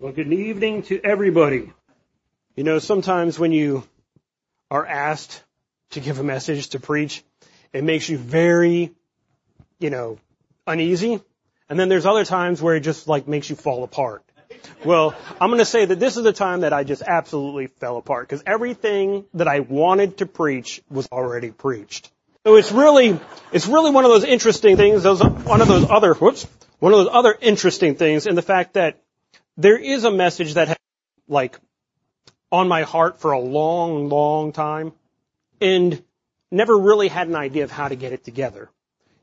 Well, good evening to everybody. You know, sometimes when you are asked to give a message to preach, it makes you very, you know, uneasy. And then there's other times where it just like makes you fall apart. Well, I'm going to say that this is the time that I just absolutely fell apart because everything that I wanted to preach was already preached. So it's really, it's really one of those interesting things, those, one of those other, whoops, one of those other interesting things in the fact that there is a message that has like on my heart for a long, long time and never really had an idea of how to get it together.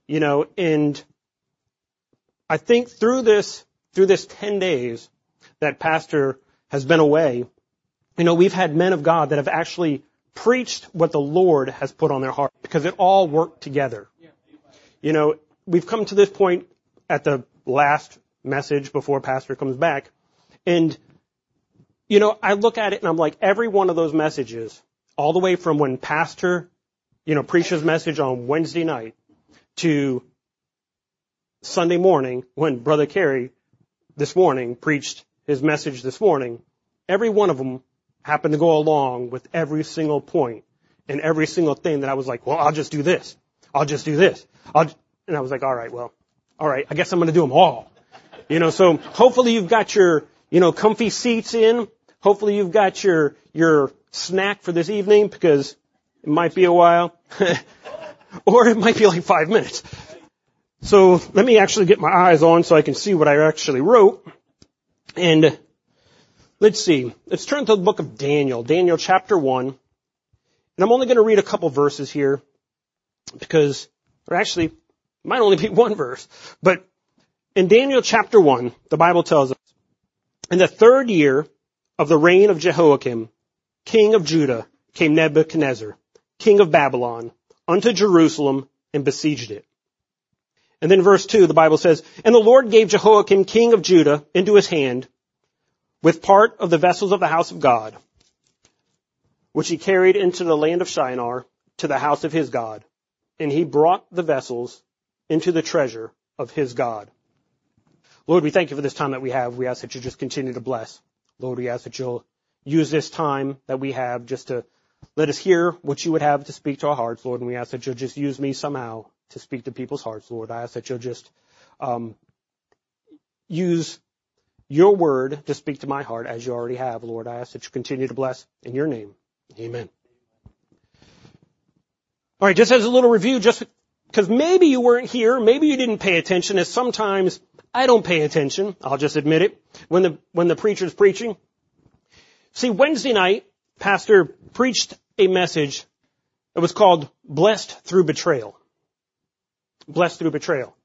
You know, and I think through this, through this 10 days that pastor has been away, you know, we've had men of God that have actually preached what the Lord has put on their heart because it all worked together. You know, we've come to this point at the last message before pastor comes back and, you know, I look at it and I'm like, every one of those messages, all the way from when pastor, you know, preached his message on Wednesday night to Sunday morning when brother Carey this morning preached his message this morning, every one of them happened to go along with every single point and every single thing that I was like, well, I'll just do this. I'll just do this. I'll, and I was like, all right, well, all right, I guess I'm going to do them all. You know, so hopefully you've got your you know, comfy seats in. Hopefully you've got your, your snack for this evening because it might be a while. or it might be like five minutes. So let me actually get my eyes on so I can see what I actually wrote. And let's see. Let's turn to the book of Daniel, Daniel chapter one. And I'm only going to read a couple verses here because, or actually, might only be one verse. But in Daniel chapter one, the Bible tells us, in the third year of the reign of Jehoiakim, king of Judah, came Nebuchadnezzar, king of Babylon, unto Jerusalem and besieged it. And then verse 2, the Bible says, And the Lord gave Jehoiakim, king of Judah, into his hand, with part of the vessels of the house of God, which he carried into the land of Shinar, to the house of his God. And he brought the vessels into the treasure of his God. Lord, we thank you for this time that we have. We ask that you just continue to bless. Lord, we ask that you'll use this time that we have just to let us hear what you would have to speak to our hearts, Lord, and we ask that you'll just use me somehow to speak to people's hearts, Lord. I ask that you'll just um, use your word to speak to my heart as you already have, Lord. I ask that you continue to bless in your name. Amen. All right, just as a little review, just because maybe you weren't here, maybe you didn't pay attention, as sometimes I don't pay attention. I'll just admit it. When the, when the preacher's preaching. See, Wednesday night, pastor preached a message that was called Blessed Through Betrayal. Blessed Through Betrayal.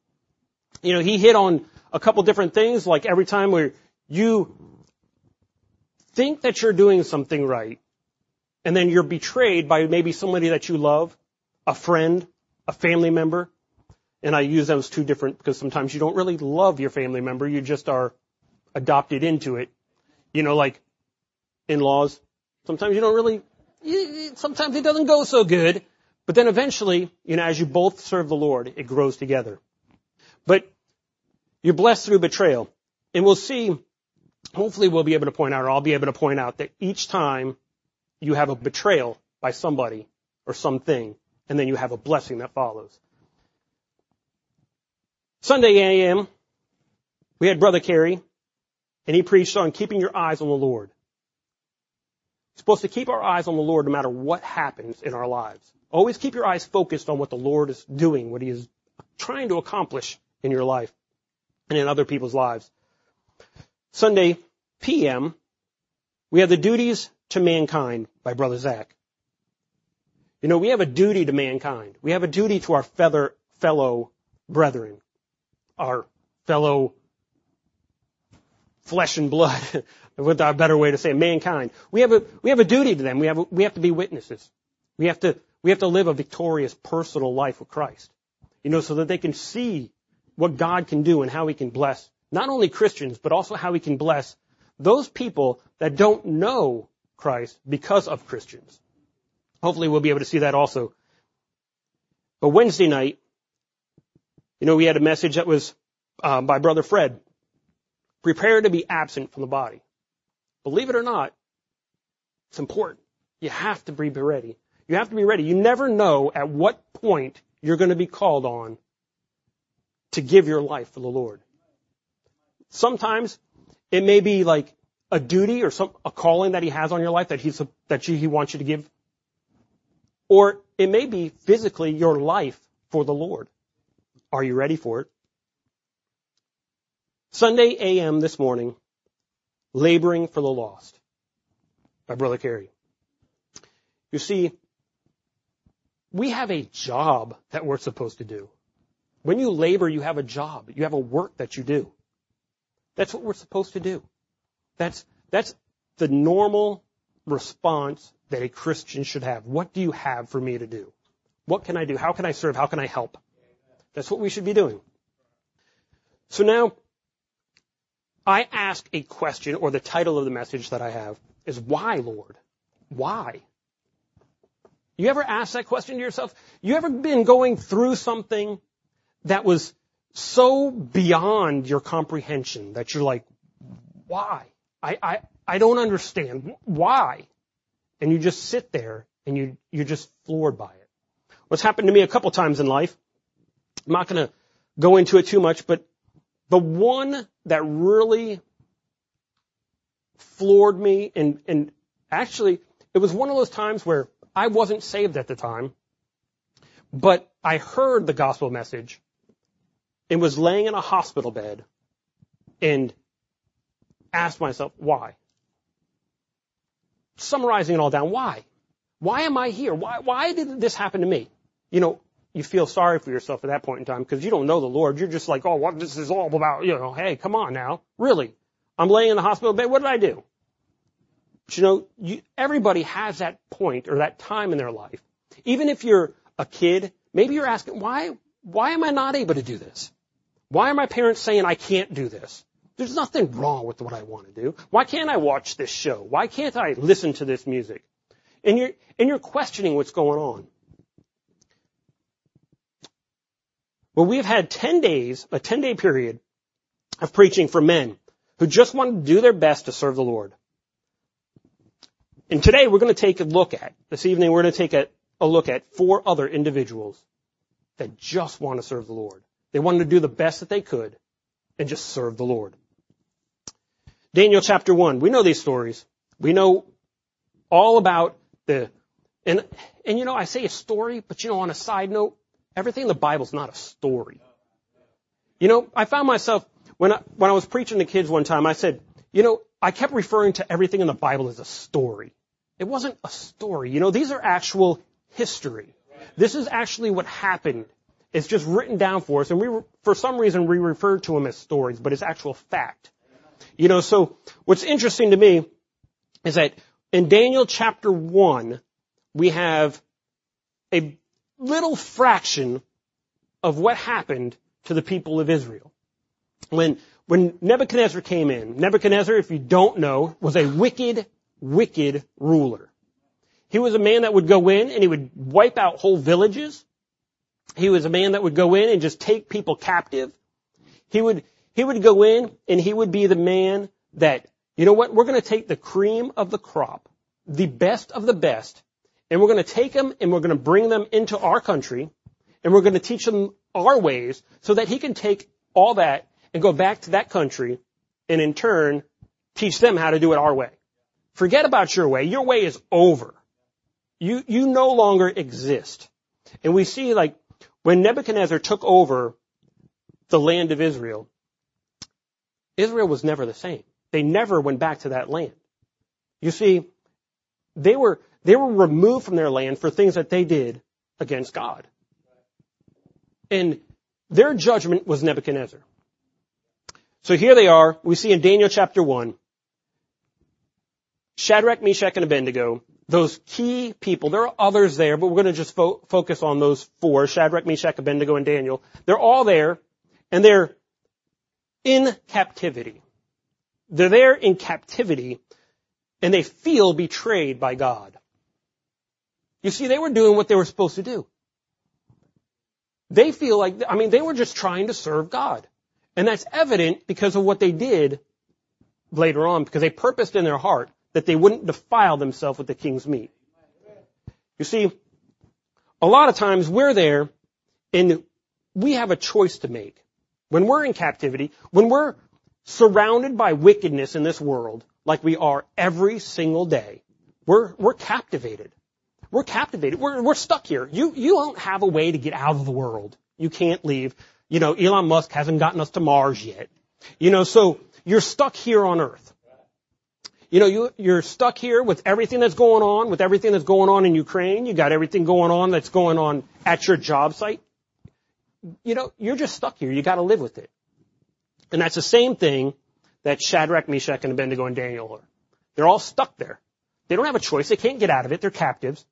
You know, he hit on a couple different things, like every time where you think that you're doing something right, and then you're betrayed by maybe somebody that you love, a friend, a family member, and I use those two different because sometimes you don't really love your family member. You just are adopted into it. You know, like in-laws. Sometimes you don't really, sometimes it doesn't go so good. But then eventually, you know, as you both serve the Lord, it grows together. But you're blessed through betrayal. And we'll see, hopefully we'll be able to point out, or I'll be able to point out that each time you have a betrayal by somebody or something, and then you have a blessing that follows. Sunday AM, we had Brother Carey, and he preached on keeping your eyes on the Lord. You're supposed to keep our eyes on the Lord no matter what happens in our lives. Always keep your eyes focused on what the Lord is doing, what He is trying to accomplish in your life and in other people's lives. Sunday PM, we have the duties to mankind by Brother Zach. You know, we have a duty to mankind. We have a duty to our fellow brethren our fellow flesh and blood, with a better way to say mankind. We have a, we have a duty to them. We have, a, we have to be witnesses. We have to, we have to live a victorious personal life with Christ. You know, so that they can see what God can do and how He can bless not only Christians, but also how He can bless those people that don't know Christ because of Christians. Hopefully we'll be able to see that also. But Wednesday night, you know, we had a message that was uh, by Brother Fred Prepare to be absent from the body. Believe it or not, it's important. You have to be ready. You have to be ready. You never know at what point you're going to be called on to give your life for the Lord. Sometimes it may be like a duty or some, a calling that he has on your life that he's, that he wants you to give. Or it may be physically your life for the Lord. Are you ready for it? Sunday AM this morning, laboring for the lost by Brother Carey. You see, we have a job that we're supposed to do. When you labor, you have a job. You have a work that you do. That's what we're supposed to do. That's, that's the normal response that a Christian should have. What do you have for me to do? What can I do? How can I serve? How can I help? That's what we should be doing. So now, I ask a question, or the title of the message that I have is why, Lord? Why? You ever ask that question to yourself? You ever been going through something that was so beyond your comprehension that you're like, why? I, I, I don't understand. Why? And you just sit there and you, you're just floored by it. What's happened to me a couple times in life, I'm not going to go into it too much, but the one that really floored me and, and actually it was one of those times where I wasn't saved at the time, but I heard the gospel message and was laying in a hospital bed and asked myself, why? Summarizing it all down, why? Why am I here? Why, why did this happen to me? You know, you feel sorry for yourself at that point in time because you don't know the Lord. You're just like, oh, what this is all about, you know, hey, come on now. Really? I'm laying in the hospital bed. What did I do? But you know, you, everybody has that point or that time in their life. Even if you're a kid, maybe you're asking, why, why am I not able to do this? Why are my parents saying I can't do this? There's nothing wrong with what I want to do. Why can't I watch this show? Why can't I listen to this music? And you're, and you're questioning what's going on. Well, we've had 10 days, a 10 day period of preaching for men who just want to do their best to serve the Lord. And today we're going to take a look at, this evening we're going to take a, a look at four other individuals that just want to serve the Lord. They wanted to do the best that they could and just serve the Lord. Daniel chapter 1. We know these stories. We know all about the, and, and you know, I say a story, but you know, on a side note, everything in the Bible is not a story. You know, I found myself, when I, when I was preaching to kids one time, I said, you know, I kept referring to everything in the Bible as a story. It wasn't a story. You know, these are actual history. This is actually what happened. It's just written down for us, and we, for some reason, we refer to them as stories, but it's actual fact. You know, so what's interesting to me is that in Daniel chapter 1, we have a little fraction of what happened to the people of Israel. When, when Nebuchadnezzar came in, Nebuchadnezzar, if you don't know, was a wicked, wicked ruler. He was a man that would go in and he would wipe out whole villages. He was a man that would go in and just take people captive. He would, he would go in and he would be the man that, you know what, we're going to take the cream of the crop, the best of the best, and we're going to take them and we're going to bring them into our country and we're going to teach them our ways so that he can take all that and go back to that country and in turn teach them how to do it our way. Forget about your way. Your way is over. You, you no longer exist. And we see like when Nebuchadnezzar took over the land of Israel, Israel was never the same. They never went back to that land. You see, they were, they were removed from their land for things that they did against God. And their judgment was Nebuchadnezzar. So here they are. We see in Daniel chapter 1, Shadrach, Meshach, and Abednego, those key people, there are others there, but we're going to just fo- focus on those four, Shadrach, Meshach, Abednego, and Daniel. They're all there, and they're in captivity. They're there in captivity, and they feel betrayed by God. You see, they were doing what they were supposed to do. They feel like, I mean, they were just trying to serve God. And that's evident because of what they did later on because they purposed in their heart that they wouldn't defile themselves with the king's meat. You see, a lot of times we're there and we have a choice to make. When we're in captivity, when we're surrounded by wickedness in this world, like we are every single day, we're, we're captivated. We're captivated. We're, we're stuck here. You, you don't have a way to get out of the world. You can't leave. You know, Elon Musk hasn't gotten us to Mars yet. You know, so you're stuck here on earth. You know, you, you're stuck here with everything that's going on, with everything that's going on in Ukraine. You got everything going on that's going on at your job site. You know, you're just stuck here. You got to live with it. And that's the same thing that Shadrach, Meshach, and Abednego and Daniel are. They're all stuck there. They don't have a choice. They can't get out of it. They're captives.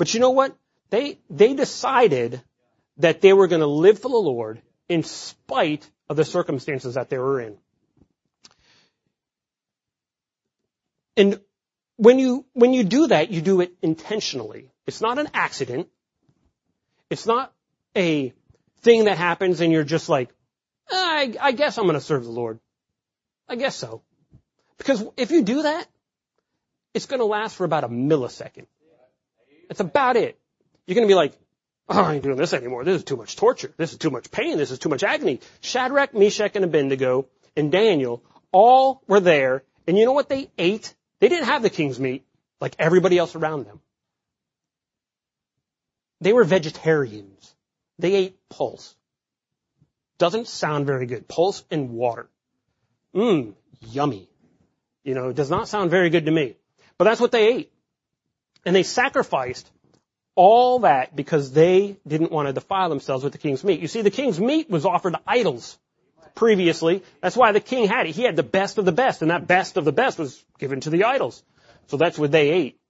But you know what? They, they decided that they were going to live for the Lord in spite of the circumstances that they were in. And when you, when you do that, you do it intentionally. It's not an accident. It's not a thing that happens and you're just like, I, I guess I'm going to serve the Lord. I guess so. Because if you do that, it's going to last for about a millisecond. That's about it. You're going to be like, oh, I ain't doing this anymore. This is too much torture. This is too much pain. This is too much agony. Shadrach, Meshach, and Abednego and Daniel all were there. And you know what they ate? They didn't have the king's meat like everybody else around them. They were vegetarians. They ate pulse. Doesn't sound very good. Pulse and water. Mmm, yummy. You know, it does not sound very good to me. But that's what they ate. And they sacrificed all that because they didn't want to defile themselves with the king's meat. You see, the king's meat was offered to idols previously. That's why the king had it. He had the best of the best, and that best of the best was given to the idols. So that's what they ate.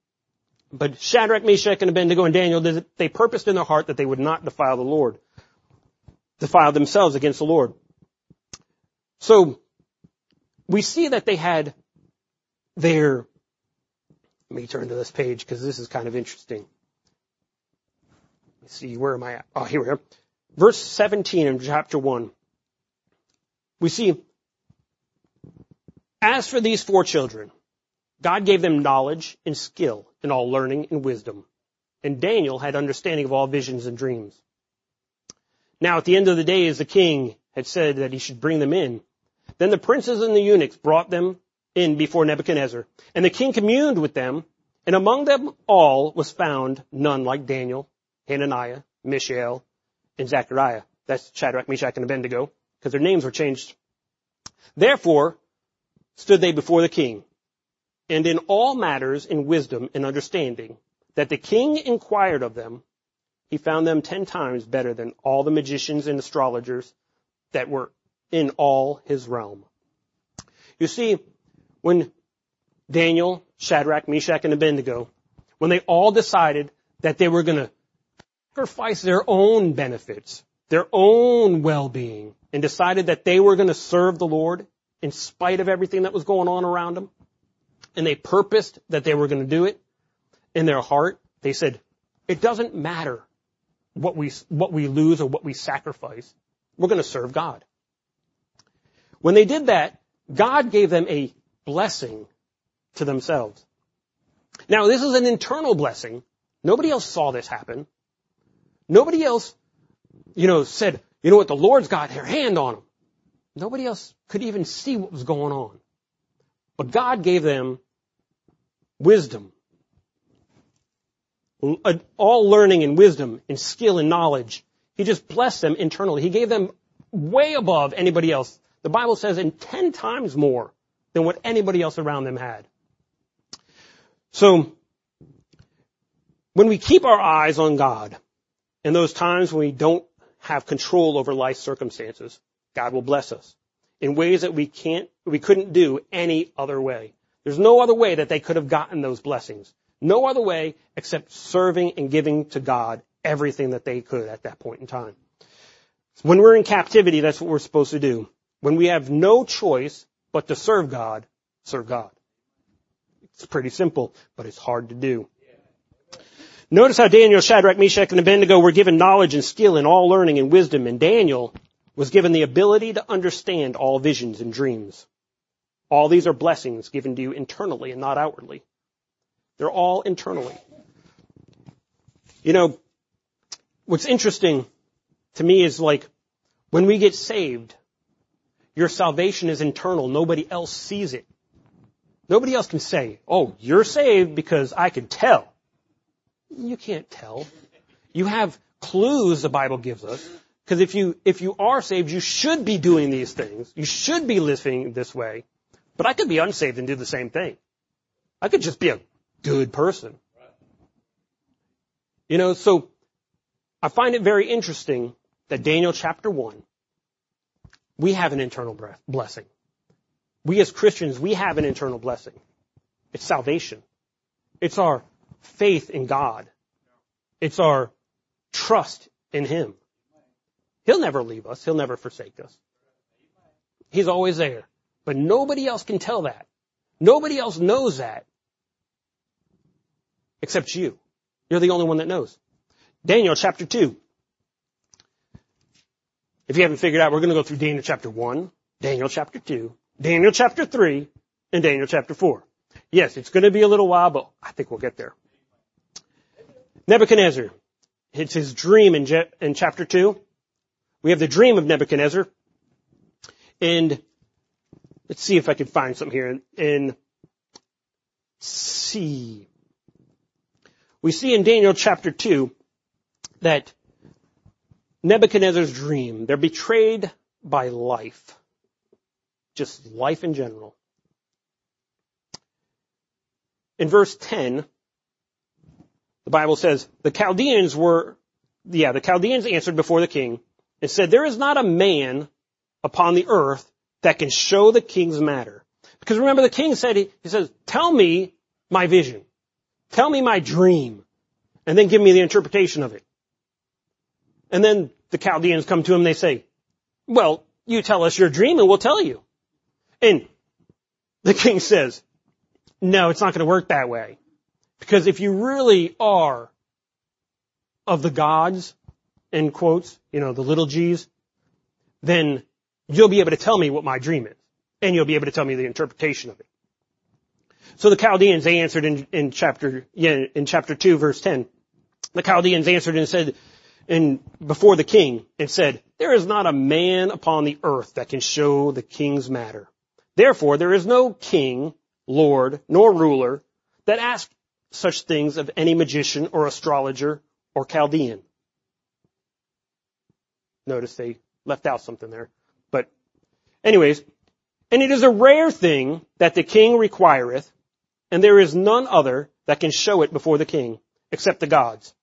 But Shadrach, Meshach, and Abednego and Daniel, they purposed in their heart that they would not defile the Lord, defile themselves against the Lord. So, we see that they had their, let me turn to this page because this is kind of interesting. Let's see, where am I at? Oh, here we are. Verse 17 in chapter 1. We see, as for these four children, God gave them knowledge and skill in all learning and wisdom. And Daniel had understanding of all visions and dreams. Now at the end of the days, the king had said that he should bring them in. Then the princes and the eunuchs brought them in before Nebuchadnezzar. And the king communed with them, and among them all was found none like Daniel, Hananiah, Mishael, and Zechariah. That's Shadrach, Meshach, and Abednego, because their names were changed. Therefore stood they before the king, and in all matters in wisdom and understanding, that the king inquired of them, he found them ten times better than all the magicians and astrologers that were in all his realm. You see, when Daniel, Shadrach, Meshach, and Abednego, when they all decided that they were going to sacrifice their own benefits, their own well-being, and decided that they were going to serve the Lord in spite of everything that was going on around them, and they purposed that they were going to do it in their heart, they said, it doesn't matter what we, what we lose or what we sacrifice. We're going to serve God. When they did that, God gave them a blessing to themselves. Now, this is an internal blessing. Nobody else saw this happen. Nobody else, you know, said, you know what, the Lord's got their hand on them. Nobody else could even see what was going on. But God gave them wisdom. Uh, all learning and wisdom and skill and knowledge. He just blessed them internally. He gave them way above anybody else. The Bible says in ten times more than what anybody else around them had. So, when we keep our eyes on God, in those times when we don't have control over life circumstances, God will bless us in ways that we can't, we couldn't do any other way. There's no other way that they could have gotten those blessings. No other way except serving and giving to God everything that they could at that point in time. When we're in captivity, that's what we're supposed to do. When we have no choice but to serve God, serve God. It's pretty simple, but it's hard to do. Notice how Daniel, Shadrach, Meshach, and Abednego were given knowledge and skill in all learning and wisdom, and Daniel was given the ability to understand all visions and dreams. All these are blessings given to you internally and not outwardly. They're all internally. You know, what's interesting to me is like, when we get saved, your salvation is internal. Nobody else sees it. Nobody else can say, oh, you're saved because I can tell. You can't tell. You have clues the Bible gives us. Because if you, if you are saved, you should be doing these things. You should be living this way. But I could be unsaved and do the same thing. I could just be a good person. You know, so I find it very interesting that Daniel chapter 1, we have an internal blessing. We as Christians, we have an internal blessing. It's salvation. It's our faith in God. It's our trust in Him. He'll never leave us. He'll never forsake us. He's always there. But nobody else can tell that. Nobody else knows that. Except you. You're the only one that knows. Daniel chapter 2. If you haven't figured out, we're going to go through Daniel chapter 1, Daniel chapter 2, Daniel chapter 3, and Daniel chapter 4. Yes, it's going to be a little while, but I think we'll get there. Nebuchadnezzar. It's his dream in, Je- in chapter 2. We have the dream of Nebuchadnezzar. And let's see if I can find something here And, C. We see in Daniel chapter 2 that Nebuchadnezzar's dream, they're betrayed by life. Just life in general. In verse 10, the Bible says, the Chaldeans were, yeah, the Chaldeans answered before the king and said, there is not a man upon the earth that can show the king's matter. Because remember the king said, he, he says, tell me my vision. Tell me my dream. And then give me the interpretation of it. And then the Chaldeans come to him and they say, well, you tell us your dream and we'll tell you. And the king says, no, it's not going to work that way. Because if you really are of the gods, end quotes, you know, the little g's, then you'll be able to tell me what my dream is. And you'll be able to tell me the interpretation of it. So the Chaldeans, they answered in, in chapter, yeah, in chapter 2 verse 10. The Chaldeans answered and said, and before the king and said, there is not a man upon the earth that can show the king's matter. Therefore, there is no king, lord, nor ruler that asks such things of any magician or astrologer or Chaldean. Notice they left out something there. But anyways, and it is a rare thing that the king requireth, and there is none other that can show it before the king, except the gods,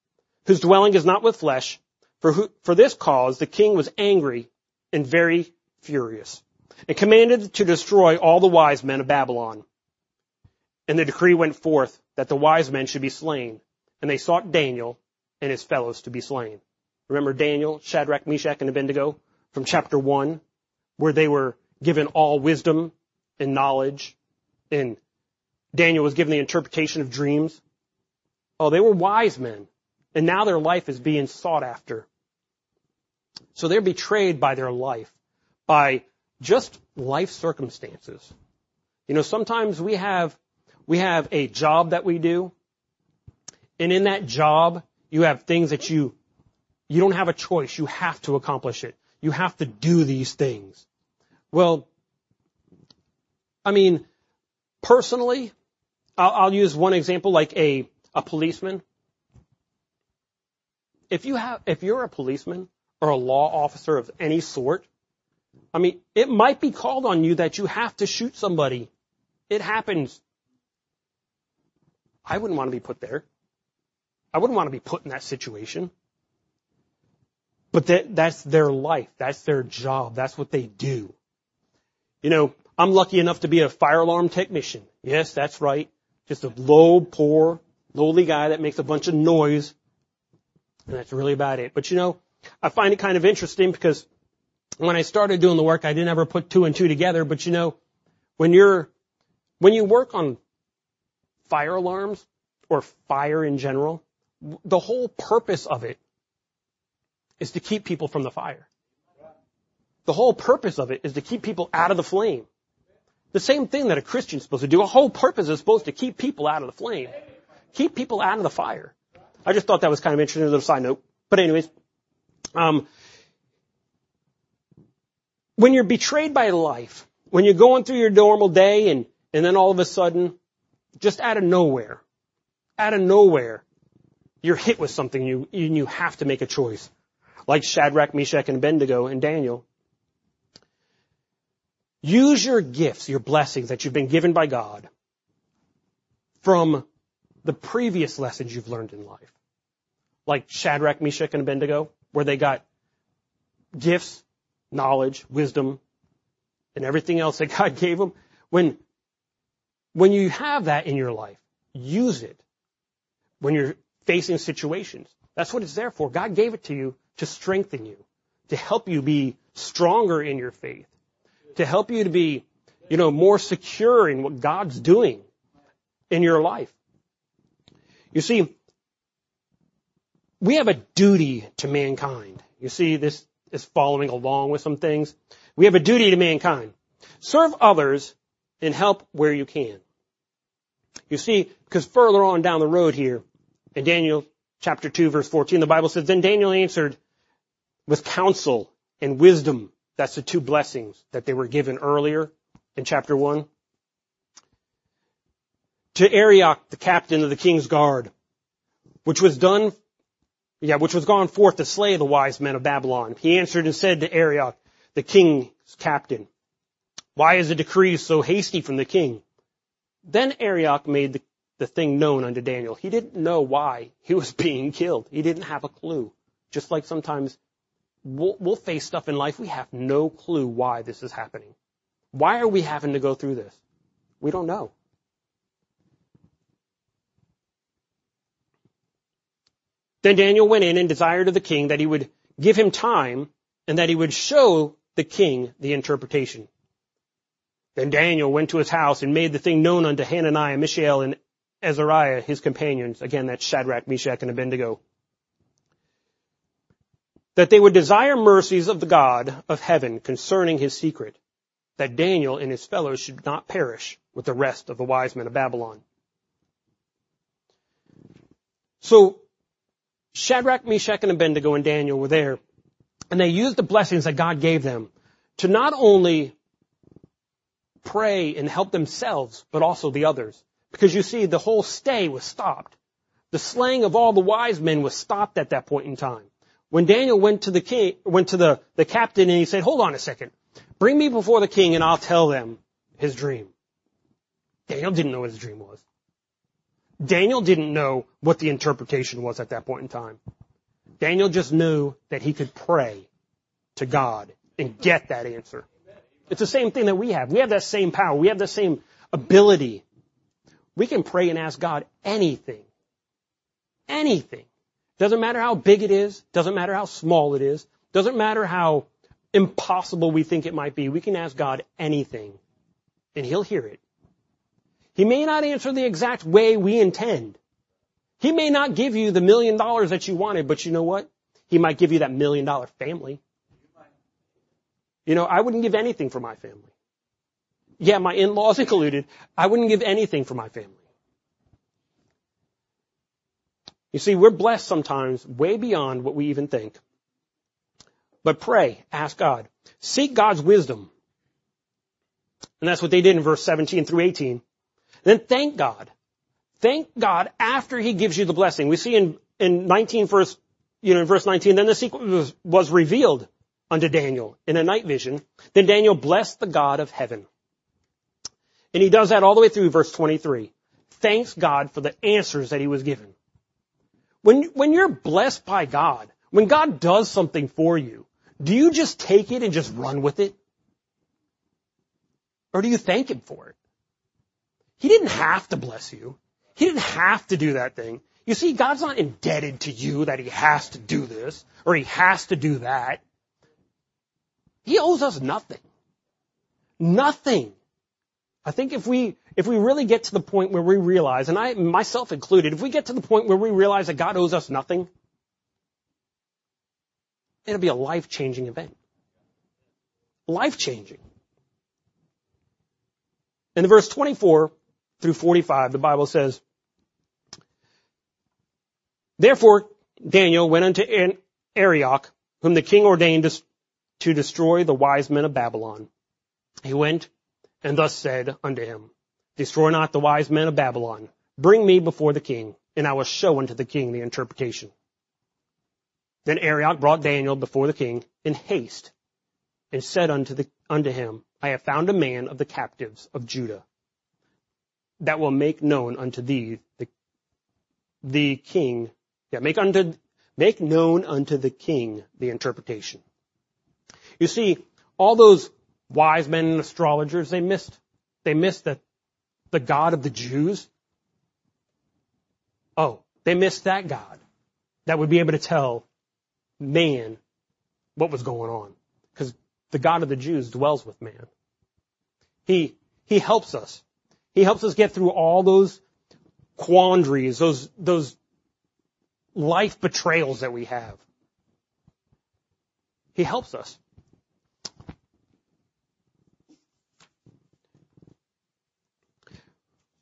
whose dwelling is not with flesh. For, who, for this cause the king was angry and very furious, and commanded to destroy all the wise men of Babylon. And the decree went forth that the wise men should be slain, and they sought Daniel and his fellows to be slain. Remember Daniel, Shadrach, Meshach, and Abednego from chapter one, where they were given all wisdom and knowledge, and Daniel was given the interpretation of dreams. Oh, they were wise men, and now their life is being sought after. So they're betrayed by their life, by just life circumstances. You know, sometimes we have we have a job that we do, and in that job, you have things that you, you don't have a choice. You have to accomplish it. You have to do these things. Well, I mean, personally, I'll, I'll use one example like a, a policeman. If you have, if you're a policeman or a law officer of any sort, I mean, it might be called on you that you have to shoot somebody. It happens. I wouldn't want to be put there. I wouldn't want to be put in that situation. But that, that's their life. That's their job. That's what they do. You know, I'm lucky enough to be a fire alarm technician. Yes, that's right. Just a low, poor, lowly guy that makes a bunch of noise. And that's really about it. But you know, I find it kind of interesting because when I started doing the work, I didn't ever put two and two together. But you know, when you're, when you work on fire alarms or fire in general, the whole purpose of it is to keep people from the fire. The whole purpose of it is to keep people out of the flame. The same thing that a Christian's supposed to do. A whole purpose is supposed to keep people out of the flame. Keep people out of the fire. I just thought that was kind of interesting, a little side note. But anyways, um, when you're betrayed by life, when you're going through your normal day and, and then all of a sudden, just out of nowhere, out of nowhere, you're hit with something you, and you have to make a choice. Like Shadrach, Meshach, and Abednego and Daniel. Use your gifts, your blessings that you've been given by God from the previous lessons you've learned in life. Like Shadrach, Meshach, and Abednego, where they got gifts, knowledge, wisdom, and everything else that God gave them. When, when you have that in your life, use it when you're facing situations. That's what it's there for. God gave it to you to strengthen you, to help you be stronger in your faith, to help you to be, you know, more secure in what God's doing in your life. You see, we have a duty to mankind. You see, this is following along with some things. We have a duty to mankind. Serve others and help where you can. You see, because further on down the road here, in Daniel chapter 2 verse 14, the Bible says, Then Daniel answered with counsel and wisdom. That's the two blessings that they were given earlier in chapter 1. To Arioch, the captain of the king's guard, which was done, yeah, which was gone forth to slay the wise men of Babylon. He answered and said to Arioch, the king's captain, Why is the decree so hasty from the king? Then Arioch made the, the thing known unto Daniel. He didn't know why he was being killed. He didn't have a clue. Just like sometimes we'll, we'll face stuff in life, we have no clue why this is happening. Why are we having to go through this? We don't know. Then Daniel went in and desired of the king that he would give him time and that he would show the king the interpretation. Then Daniel went to his house and made the thing known unto Hananiah, Mishael, and Azariah, his companions. Again, that's Shadrach, Meshach, and Abednego that they would desire mercies of the God of heaven concerning his secret, that Daniel and his fellows should not perish with the rest of the wise men of Babylon. So, Shadrach, Meshach, and Abednego and Daniel were there, and they used the blessings that God gave them to not only pray and help themselves, but also the others. Because you see, the whole stay was stopped. The slaying of all the wise men was stopped at that point in time. When Daniel went to the king, went to the, the captain and he said, hold on a second. Bring me before the king and I'll tell them his dream. Daniel didn't know what his dream was. Daniel didn't know what the interpretation was at that point in time. Daniel just knew that he could pray to God and get that answer. It's the same thing that we have. We have that same power. We have the same ability. We can pray and ask God anything. Anything. Doesn't matter how big it is. Doesn't matter how small it is. Doesn't matter how impossible we think it might be. We can ask God anything and He'll hear it. He may not answer the exact way we intend. He may not give you the million dollars that you wanted, but you know what? He might give you that million dollar family. You know, I wouldn't give anything for my family. Yeah, my in-laws included. I wouldn't give anything for my family. You see, we're blessed sometimes way beyond what we even think. But pray, ask God. Seek God's wisdom. And that's what they did in verse 17 through 18. Then thank God. Thank God after He gives you the blessing. We see in, in 19 verse, you know, in verse 19, then the secret was, was revealed unto Daniel in a night vision. Then Daniel blessed the God of heaven. And he does that all the way through verse 23. Thanks God for the answers that he was given. When, when you're blessed by God, when God does something for you, do you just take it and just run with it? Or do you thank Him for it? He didn't have to bless you. He didn't have to do that thing. You see, God's not indebted to you that He has to do this or He has to do that. He owes us nothing. Nothing. I think if we, if we really get to the point where we realize, and I, myself included, if we get to the point where we realize that God owes us nothing, it'll be a life-changing event. Life-changing. In the verse 24 through 45, the Bible says, Therefore Daniel went unto Arioch, whom the king ordained to destroy the wise men of Babylon. He went and thus said unto him, Destroy not the wise men of Babylon. Bring me before the king, and I will show unto the king the interpretation. Then Arioch brought Daniel before the king in haste, and said unto, the, unto him, I have found a man of the captives of Judah, that will make known unto thee the, the king, yeah, make unto, make known unto the king the interpretation. You see, all those wise men and astrologers, they missed, they missed that the God of the Jews, oh, they missed that God that would be able to tell man what was going on. Because the God of the Jews dwells with man. He, he helps us. He helps us get through all those quandaries, those, those life betrayals that we have. He helps us.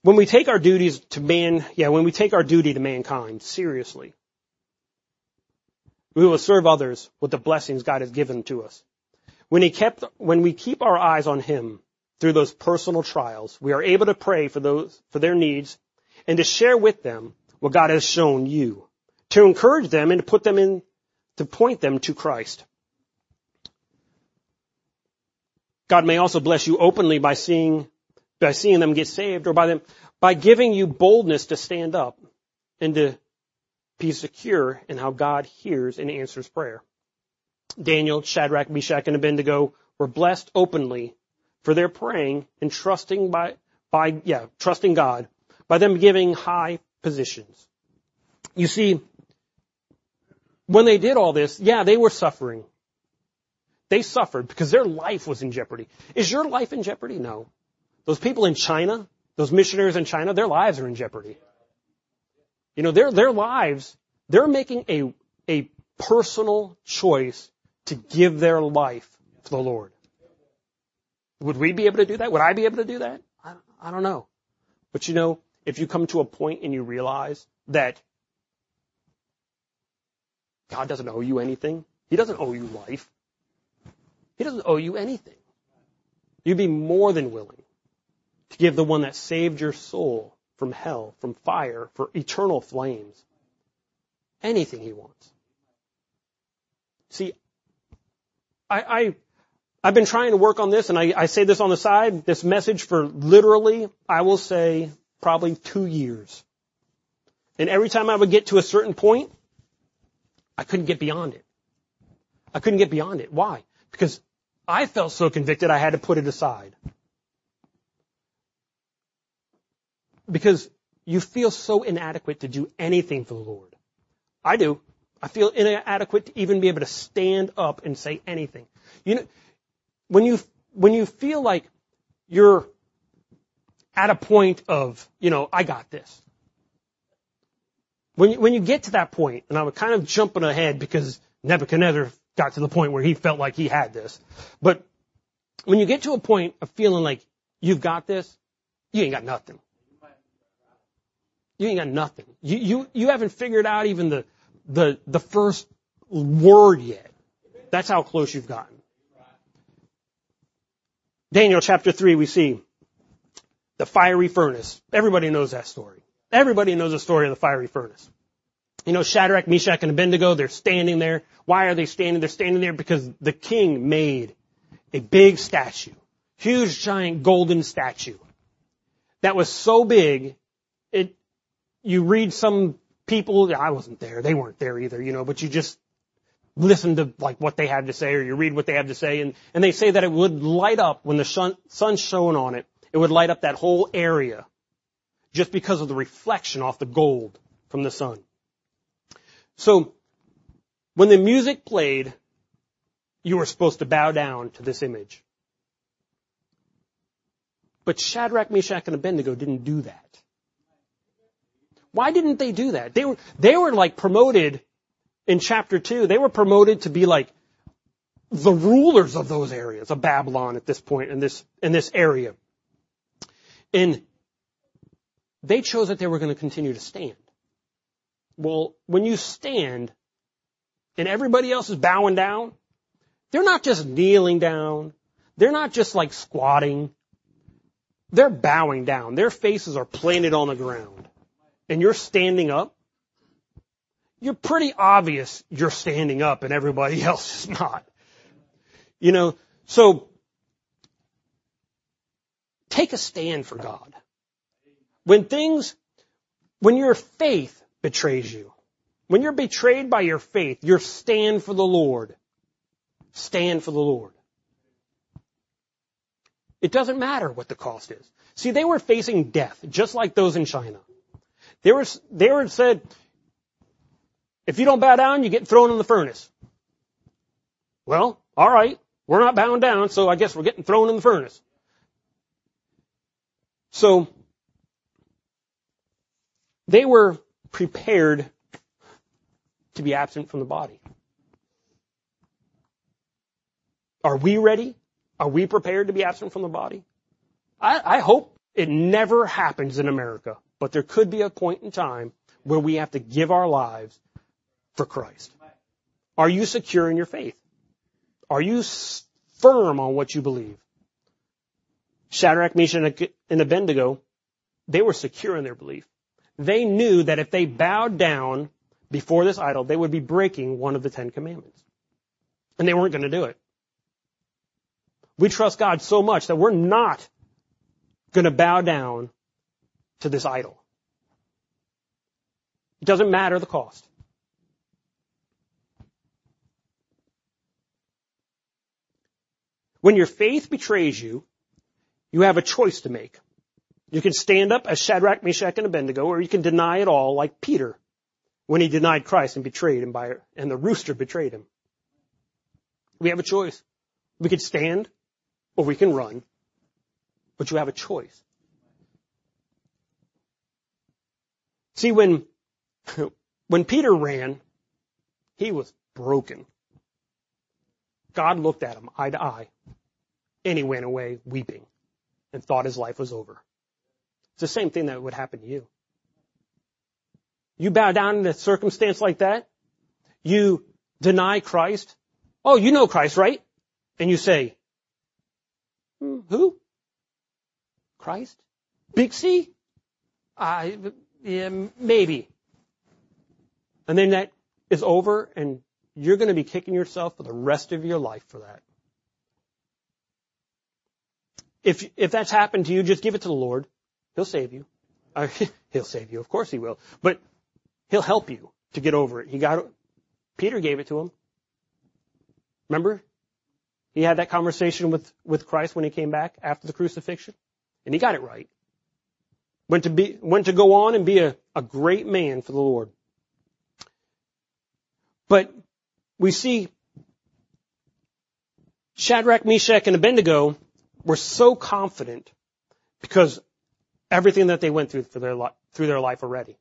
When we take our duties to man, yeah, when we take our duty to mankind seriously, we will serve others with the blessings God has given to us. When he kept, when we keep our eyes on him through those personal trials, we are able to pray for those, for their needs and to share with them what God has shown you, to encourage them and to put them in, to point them to Christ. God may also bless you openly by seeing, by seeing them get saved or by them, by giving you boldness to stand up and to be secure in how God hears and answers prayer. Daniel, Shadrach, Meshach, and Abednego were blessed openly for their praying and trusting by, by, yeah, trusting God by them giving high positions. You see, when they did all this, yeah, they were suffering. They suffered because their life was in jeopardy. Is your life in jeopardy? No. Those people in China, those missionaries in China, their lives are in jeopardy. You know, their, their lives, they're making a, a personal choice to give their life to the Lord. Would we be able to do that? Would I be able to do that? I, I don't know. But you know, if you come to a point and you realize that God doesn't owe you anything, He doesn't owe you life. He doesn't owe you anything. You'd be more than willing to give the one that saved your soul from hell, from fire, for eternal flames. Anything he wants. See, I, I, I've been trying to work on this and I, I say this on the side, this message for literally, I will say, probably two years. And every time I would get to a certain point, I couldn't get beyond it. I couldn't get beyond it. Why? Because I felt so convicted I had to put it aside. because you feel so inadequate to do anything for the Lord. I do. I feel inadequate to even be able to stand up and say anything. You know, when you, when you feel like you're at a point of, you know, I got this. When you, when you get to that point, and I'm kind of jumping ahead because Nebuchadnezzar got to the point where he felt like he had this. But when you get to a point of feeling like you've got this, you ain't got nothing. You ain't got nothing. You, you, you haven't figured out even the, the, the first word yet. That's how close you've gotten. Daniel chapter 3, we see the fiery furnace. Everybody knows that story. Everybody knows the story of the fiery furnace. You know, Shadrach, Meshach, and Abednego, they're standing there. Why are they standing? They're standing there because the king made a big statue. Huge, giant golden statue. That was so big, it, you read some people, I wasn't there, they weren't there either, you know, but you just listen to like what they had to say or you read what they have to say and, and they say that it would light up when the sun, sun shone on it, it would light up that whole area just because of the reflection off the gold from the sun. So, when the music played, you were supposed to bow down to this image. But Shadrach, Meshach, and Abednego didn't do that. Why didn't they do that? They were, they were like promoted in chapter two. They were promoted to be like the rulers of those areas of Babylon at this point in this, in this area. And they chose that they were going to continue to stand. Well, when you stand and everybody else is bowing down, they're not just kneeling down. They're not just like squatting. They're bowing down. Their faces are planted on the ground. And you're standing up. You're pretty obvious you're standing up and everybody else is not. You know, so take a stand for God. When things, when your faith betrays you, when you're betrayed by your faith, your stand for the Lord. Stand for the Lord. It doesn't matter what the cost is. See, they were facing death, just like those in China. They were, they were said, if you don't bow down, you get thrown in the furnace. Well, alright, we're not bowing down, so I guess we're getting thrown in the furnace. So, they were prepared to be absent from the body. Are we ready? Are we prepared to be absent from the body? I, I hope it never happens in America, but there could be a point in time where we have to give our lives for Christ. Are you secure in your faith? Are you firm on what you believe? Shadrach, Meshach, and Abednego, they were secure in their belief. They knew that if they bowed down before this idol, they would be breaking one of the Ten Commandments. And they weren't going to do it. We trust God so much that we're not going to bow down to this idol. It doesn't matter the cost. When your faith betrays you, you have a choice to make. You can stand up as Shadrach, Meshach, and Abednego, or you can deny it all like Peter when he denied Christ and betrayed him by, and the rooster betrayed him. We have a choice. We could stand or we can run, but you have a choice. See, when, when Peter ran, he was broken. God looked at him eye to eye, and he went away weeping and thought his life was over. It's the same thing that would happen to you. You bow down in a circumstance like that. You deny Christ. Oh, you know Christ, right? And you say, hmm, who? Christ? Big C? I, yeah, maybe. And then that is over and you're going to be kicking yourself for the rest of your life for that. If, if that's happened to you, just give it to the Lord. He'll save you. Uh, he'll save you. Of course he will. But He'll help you to get over it. He got, Peter gave it to him. Remember? He had that conversation with, with Christ when he came back after the crucifixion. And he got it right. Went to be, went to go on and be a, a great man for the Lord. But we see Shadrach, Meshach, and Abednego were so confident because everything that they went through for their, through their life already.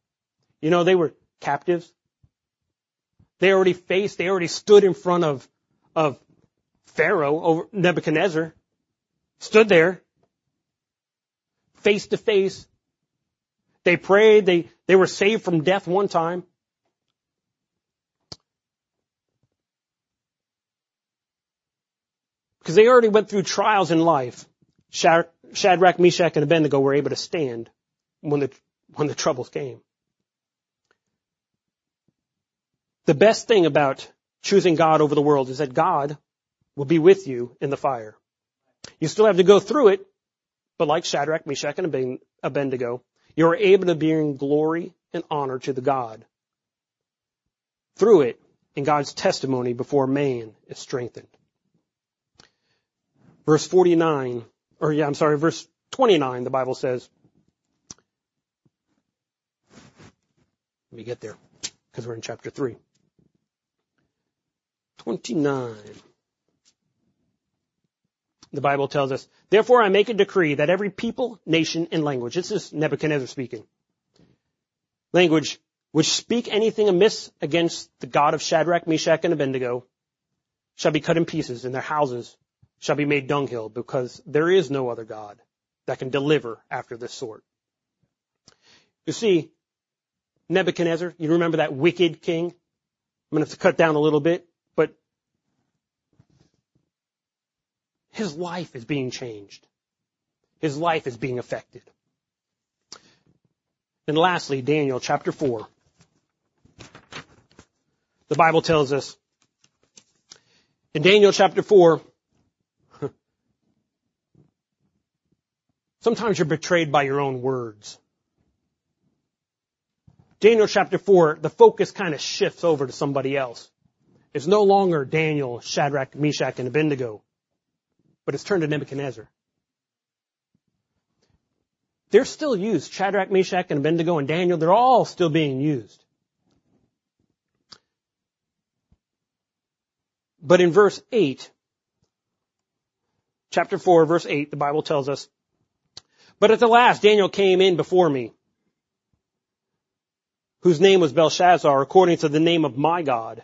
You know, they were captives. They already faced, they already stood in front of, of Pharaoh over Nebuchadnezzar. Stood there. Face to face. They prayed, they, they were saved from death one time. Because they already went through trials in life. Shadrach, Meshach, and Abednego were able to stand when the, when the troubles came. The best thing about choosing God over the world is that God will be with you in the fire. You still have to go through it, but like Shadrach, Meshach, and Abednego, you are able to bring glory and honor to the God through it and God's testimony before man is strengthened. Verse 49, or yeah, I'm sorry, verse 29, the Bible says, let me get there, because we're in chapter 3. 29. The Bible tells us, therefore I make a decree that every people, nation, and language, this is Nebuchadnezzar speaking, language which speak anything amiss against the God of Shadrach, Meshach, and Abednego shall be cut in pieces and their houses shall be made dunghill because there is no other God that can deliver after this sort. You see, Nebuchadnezzar, you remember that wicked king? I'm going to have to cut down a little bit, but his life is being changed. His life is being affected. And lastly, Daniel chapter 4. The Bible tells us in Daniel chapter 4, sometimes you're betrayed by your own words. Daniel chapter 4, the focus kind of shifts over to somebody else. It's no longer Daniel, Shadrach, Meshach, and Abednego, but it's turned to Nebuchadnezzar. They're still used. Shadrach, Meshach, and Abednego and Daniel, they're all still being used. But in verse 8, chapter 4, verse 8, the Bible tells us, But at the last Daniel came in before me, whose name was Belshazzar, according to the name of my God.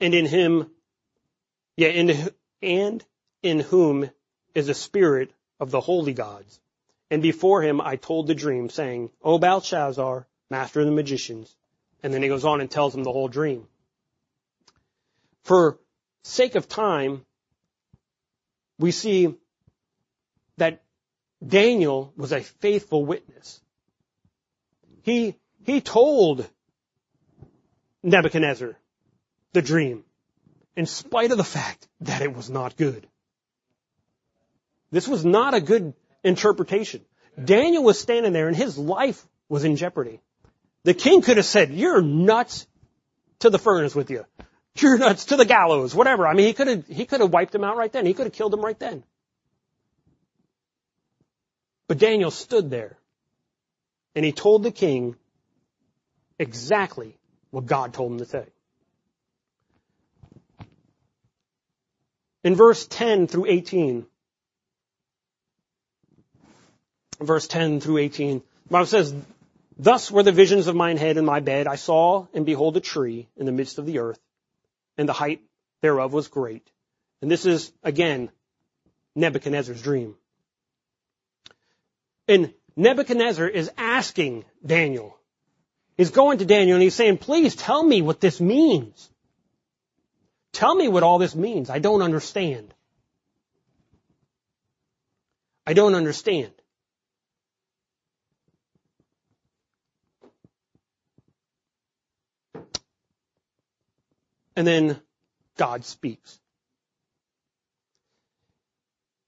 And in him, yeah, in, and in whom is the spirit of the holy gods. And before him I told the dream, saying, O Belshazzar, master of the magicians. And then he goes on and tells him the whole dream. For sake of time, we see that Daniel was a faithful witness. He, he told Nebuchadnezzar the dream in spite of the fact that it was not good. This was not a good interpretation. Daniel was standing there and his life was in jeopardy. The king could have said, you're nuts to the furnace with you. You're nuts to the gallows, whatever. I mean, he could have, he could have wiped him out right then. He could have killed him right then. But Daniel stood there and he told the king exactly what God told him to say. In verse 10 through 18, verse 10 through 18, the Bible says, Thus were the visions of mine head in my bed. I saw and behold a tree in the midst of the earth, and the height thereof was great. And this is, again, Nebuchadnezzar's dream. And Nebuchadnezzar is asking Daniel. He's going to Daniel and he's saying, please tell me what this means. Tell me what all this means. I don't understand. I don't understand. And then God speaks.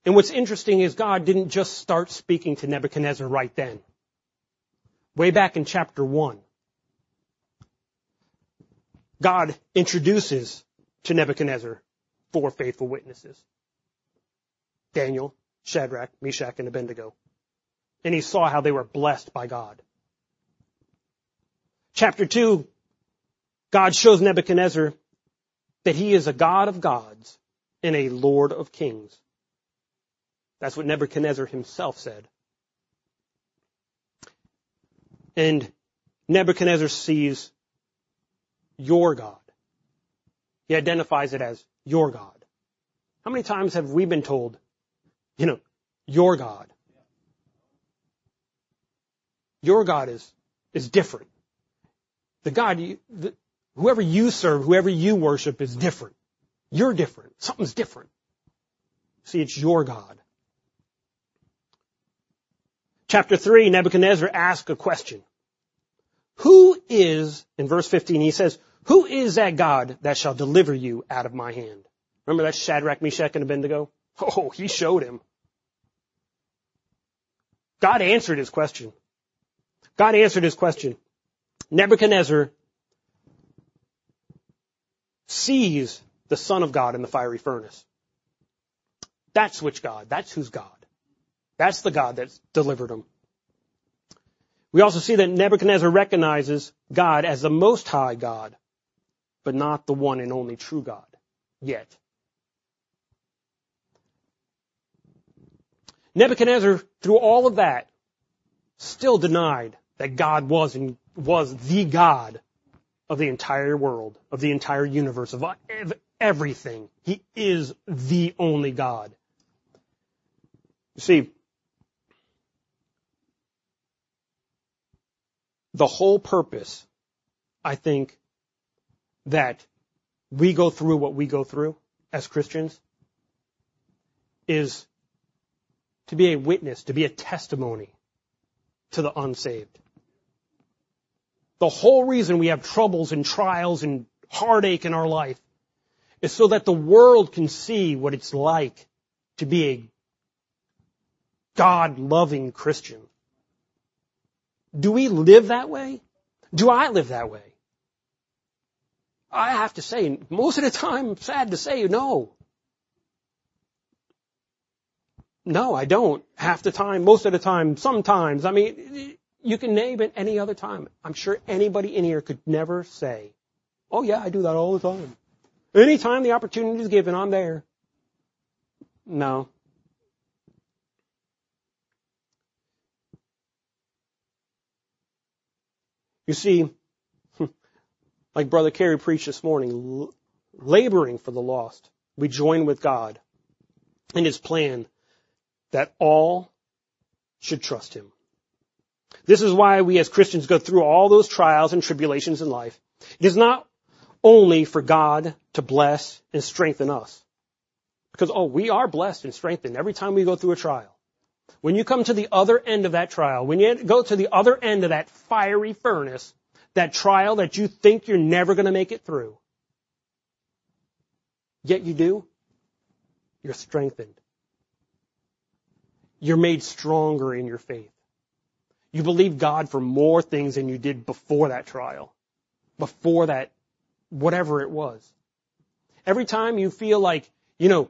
And what's interesting is God didn't just start speaking to Nebuchadnezzar right then. Way back in chapter 1, God introduces to Nebuchadnezzar four faithful witnesses. Daniel, Shadrach, Meshach, and Abednego. And he saw how they were blessed by God. Chapter 2, God shows Nebuchadnezzar that he is a God of gods and a Lord of kings. That's what Nebuchadnezzar himself said. And Nebuchadnezzar sees your God. He identifies it as your God. How many times have we been told, you know, your God? Your God is, is different. The God, you, the, Whoever you serve, whoever you worship is different. You're different. Something's different. See, it's your God. Chapter 3, Nebuchadnezzar asks a question. Who is, in verse 15, he says, who is that God that shall deliver you out of my hand? Remember that Shadrach, Meshach, and Abednego? Oh, he showed him. God answered his question. God answered his question. Nebuchadnezzar sees the Son of God in the fiery furnace. That's which God. That's who's God. That's the God that's delivered him. We also see that Nebuchadnezzar recognizes God as the most high God, but not the one and only true God yet. Nebuchadnezzar, through all of that, still denied that God was and was the God of the entire world, of the entire universe, of everything. He is the only God. You see, the whole purpose, I think, that we go through what we go through as Christians is to be a witness, to be a testimony to the unsaved. The whole reason we have troubles and trials and heartache in our life is so that the world can see what it's like to be a God-loving Christian. Do we live that way? Do I live that way? I have to say, most of the time, sad to say, no. No, I don't. Half the time, most of the time, sometimes. I mean, you can name it any other time. I'm sure anybody in here could never say, oh yeah, I do that all the time. Anytime the opportunity is given, I'm there. No. You see, like Brother Carey preached this morning, laboring for the lost, we join with God in His plan that all should trust Him. This is why we as Christians go through all those trials and tribulations in life. It is not only for God to bless and strengthen us. Because, oh, we are blessed and strengthened every time we go through a trial. When you come to the other end of that trial, when you go to the other end of that fiery furnace, that trial that you think you're never going to make it through, yet you do, you're strengthened. You're made stronger in your faith. You believe God for more things than you did before that trial, before that, whatever it was. Every time you feel like, you know,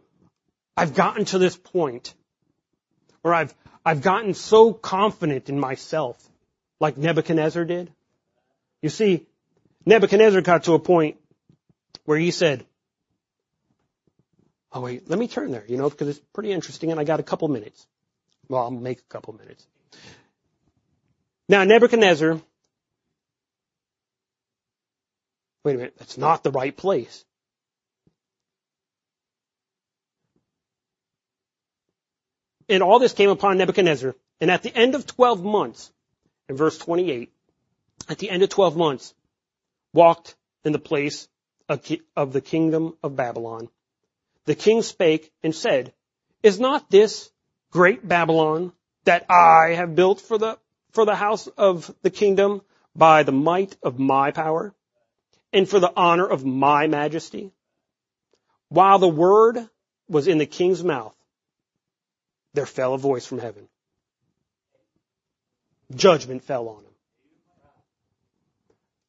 I've gotten to this point or I've, I've gotten so confident in myself, like Nebuchadnezzar did. You see, Nebuchadnezzar got to a point where he said, oh wait, let me turn there, you know, because it's pretty interesting and I got a couple minutes. Well, I'll make a couple minutes. Now Nebuchadnezzar, wait a minute, that's not the right place. And all this came upon Nebuchadnezzar. And at the end of 12 months, in verse 28, at the end of 12 months, walked in the place of the kingdom of Babylon. The king spake and said, Is not this great Babylon that I have built for the, for the house of the kingdom by the might of my power and for the honor of my majesty? While the word was in the king's mouth, there fell a voice from heaven. Judgment fell on him.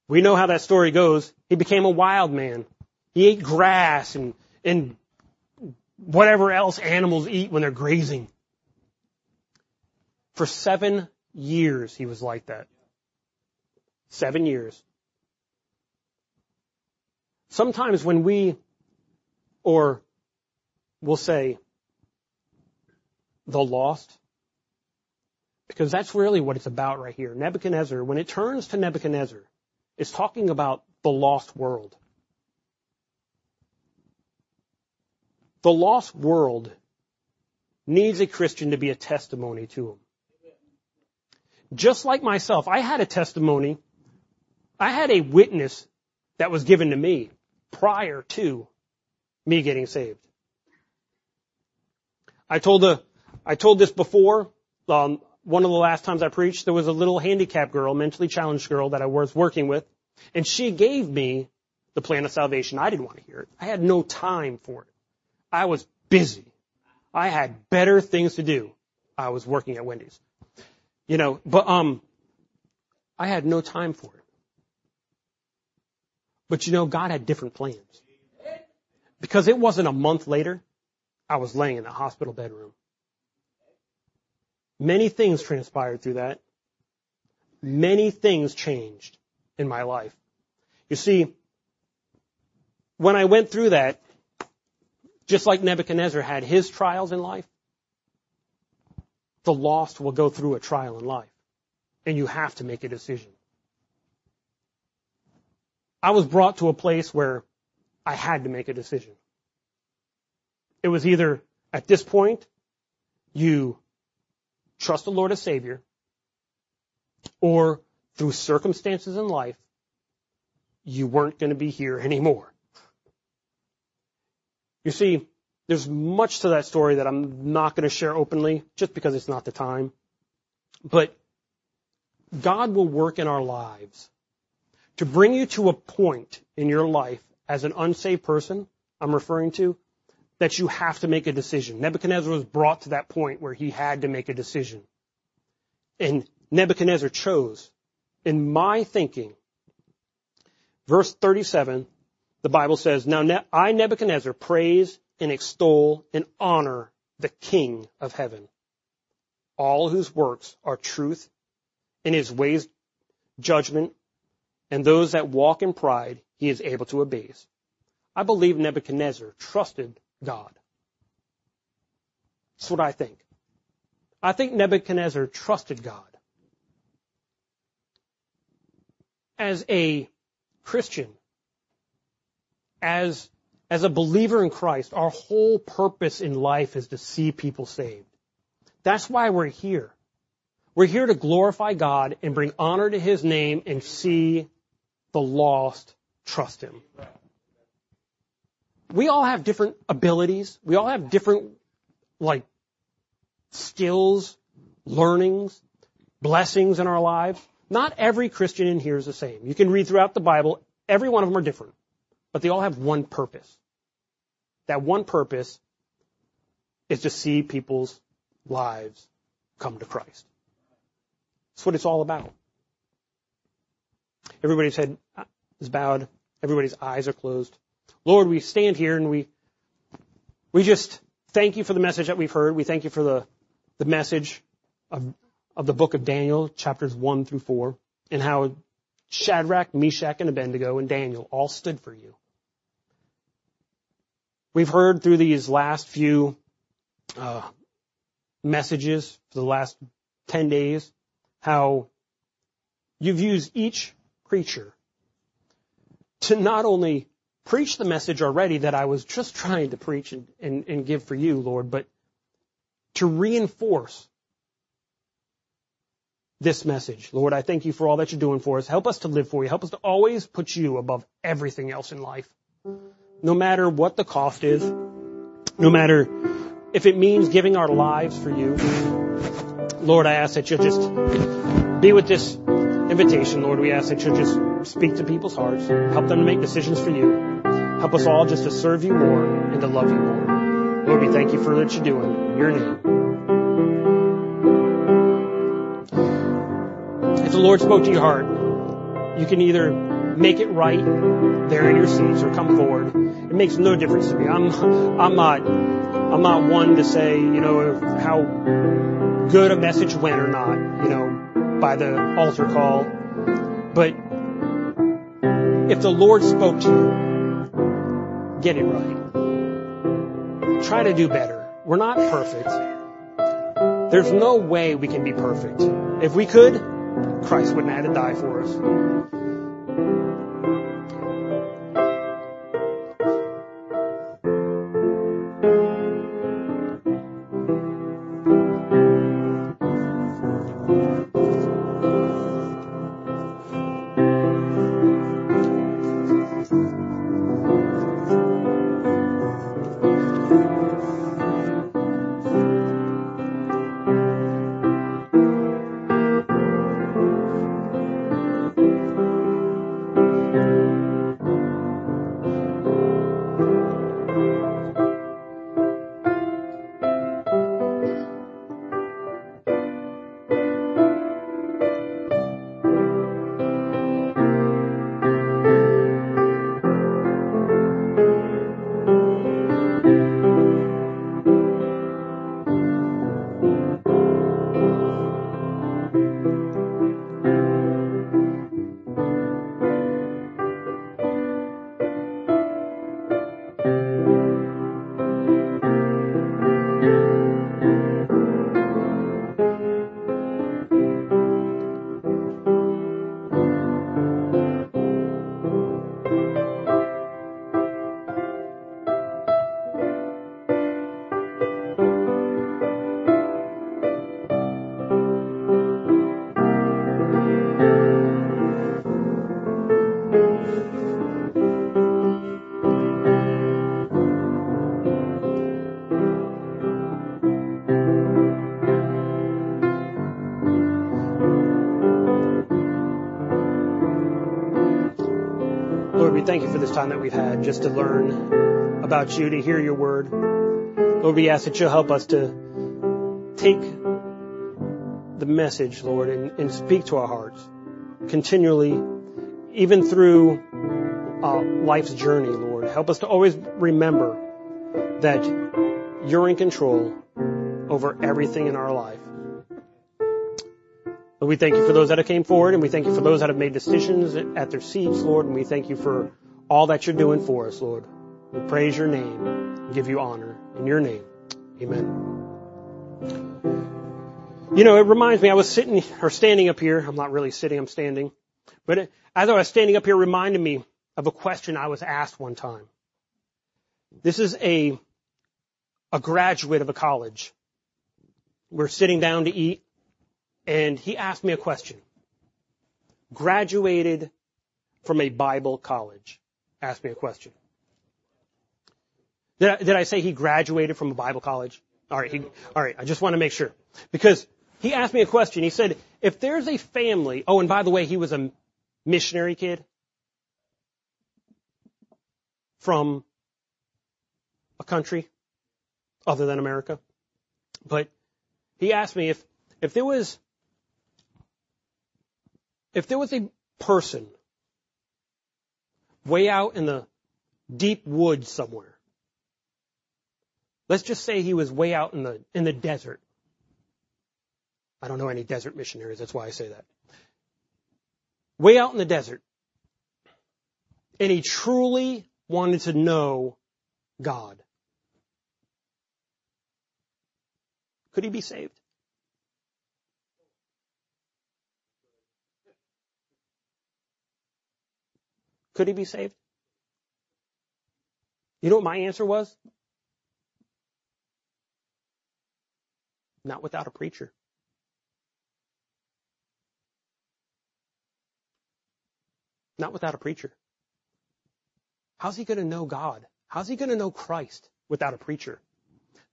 We know how that story goes. He became a wild man. He ate grass and, and whatever else animals eat when they're grazing. For seven years he was like that. Seven years. Sometimes when we, or we'll say, the lost? Because that's really what it's about right here. Nebuchadnezzar, when it turns to Nebuchadnezzar, it's talking about the lost world. The lost world needs a Christian to be a testimony to him. Just like myself, I had a testimony. I had a witness that was given to me prior to me getting saved. I told the I told this before. Um, one of the last times I preached, there was a little handicapped girl, mentally challenged girl that I was working with, and she gave me the plan of salvation. I didn't want to hear it. I had no time for it. I was busy. I had better things to do. I was working at Wendy's. You know, but um I had no time for it. But you know, God had different plans. Because it wasn't a month later, I was laying in the hospital bedroom. Many things transpired through that. Many things changed in my life. You see, when I went through that, just like Nebuchadnezzar had his trials in life, the lost will go through a trial in life. And you have to make a decision. I was brought to a place where I had to make a decision. It was either at this point, you trust the Lord as Savior, or through circumstances in life, you weren't going to be here anymore. You see, there's much to that story that I'm not going to share openly just because it's not the time. But God will work in our lives to bring you to a point in your life as an unsaved person, I'm referring to, that you have to make a decision. Nebuchadnezzar was brought to that point where he had to make a decision. And Nebuchadnezzar chose, in my thinking, verse 37, the Bible says, Now I, Nebuchadnezzar, praise and extol and honor the King of heaven, all whose works are truth in his ways judgment, and those that walk in pride he is able to abase. I believe Nebuchadnezzar trusted God. That's what I think. I think Nebuchadnezzar trusted God. As a Christian, as, as a believer in Christ, our whole purpose in life is to see people saved. That's why we're here. We're here to glorify God and bring honor to His name and see the lost trust Him. We all have different abilities. We all have different, like, skills, learnings, blessings in our lives. Not every Christian in here is the same. You can read throughout the Bible. Every one of them are different. But they all have one purpose. That one purpose is to see people's lives come to Christ. That's what it's all about. Everybody's head is bowed. Everybody's eyes are closed. Lord, we stand here and we, we just thank you for the message that we've heard. We thank you for the, the message of, of the book of Daniel, chapters 1 through 4, and how Shadrach, Meshach, and Abednego and Daniel all stood for you. We've heard through these last few uh, messages for the last 10 days how you've used each creature to not only preach the message already that I was just trying to preach and, and, and give for you, Lord, but to reinforce this message. Lord, I thank you for all that you're doing for us. Help us to live for you. Help us to always put you above everything else in life. No matter what the cost is, no matter if it means giving our lives for you. Lord, I ask that you'll just be with this invitation, Lord. We ask that you'll just speak to people's hearts, help them to make decisions for you. Help us all just to serve you more and to love you more. Lord, we thank you for what you're doing. In your name. If the Lord spoke to your heart, you can either make it right there in your seats or come forward. It makes no difference to me. I'm, I'm not, I'm not one to say, you know, how good a message went or not, you know, by the altar call. But if the Lord spoke to you, get it right. Try to do better. We're not perfect. There's no way we can be perfect. If we could, Christ wouldn't have to die for us. Time that we've had just to learn about you, to hear your word. Lord, we ask that you'll help us to take the message, Lord, and, and speak to our hearts continually, even through uh, life's journey, Lord. Help us to always remember that you're in control over everything in our life. But we thank you for those that have came forward, and we thank you for those that have made decisions at their seats, Lord, and we thank you for all that you're doing for us, Lord. We praise your name and give you honor in your name. Amen. You know, it reminds me, I was sitting or standing up here. I'm not really sitting, I'm standing. But it, as I was standing up here, reminded me of a question I was asked one time. This is a, a graduate of a college. We're sitting down to eat and he asked me a question. Graduated from a Bible college. Asked me a question. Did I, did I say he graduated from a Bible college? Alright, he, alright, I just want to make sure. Because he asked me a question. He said, if there's a family, oh, and by the way, he was a missionary kid from a country other than America. But he asked me if, if there was, if there was a person way out in the deep woods somewhere, let's just say he was way out in the, in the desert, I don't know any desert missionaries, that's why I say that. Way out in the desert. And he truly wanted to know God. Could he be saved? Could he be saved? You know what my answer was? Not without a preacher. Not without a preacher. How's he going to know God? How's he going to know Christ without a preacher?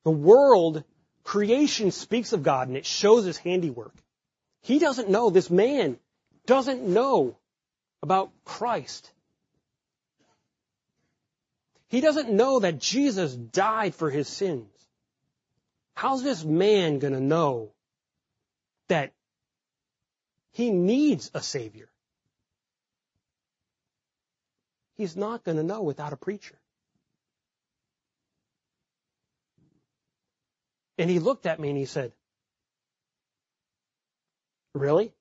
The world, creation speaks of God and it shows his handiwork. He doesn't know, this man doesn't know about Christ. He doesn't know that Jesus died for his sins. How's this man going to know that he needs a savior? He's not going to know without a preacher. And he looked at me and he said, Really?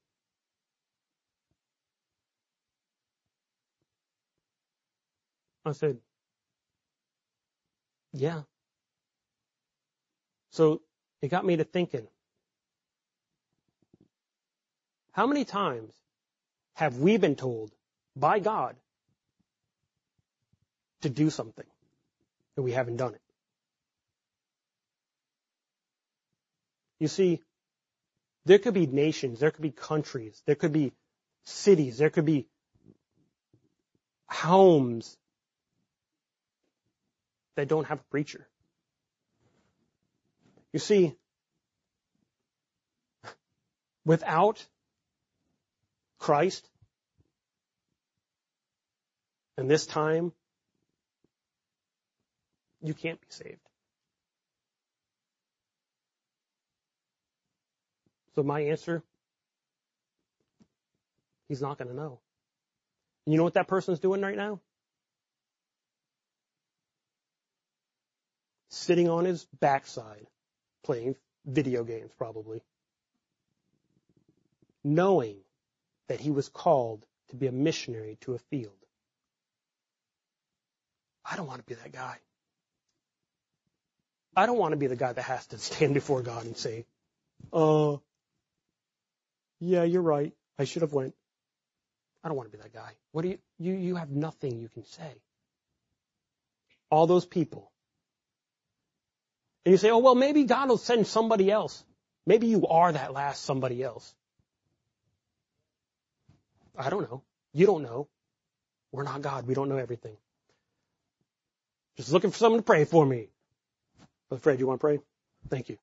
I said, Yeah. So it got me to thinking. How many times have we been told by God to do something, and we haven't done it. You see, there could be nations, there could be countries, there could be cities, there could be homes that don't have a preacher. You see, without Christ, and this time you can't be saved. So my answer, he's not going to know. And you know what that person's doing right now? Sitting on his backside, playing video games probably, knowing that he was called to be a missionary to a field. I don't want to be that guy. I don't want to be the guy that has to stand before God and say, uh, yeah, you're right. I should have went. I don't want to be that guy. What do you, you, you have nothing you can say. All those people. And you say, oh, well, maybe God will send somebody else. Maybe you are that last somebody else. I don't know. You don't know. We're not God. We don't know everything. Just looking for someone to pray for me. Brother Fred, you want to pray? Thank you.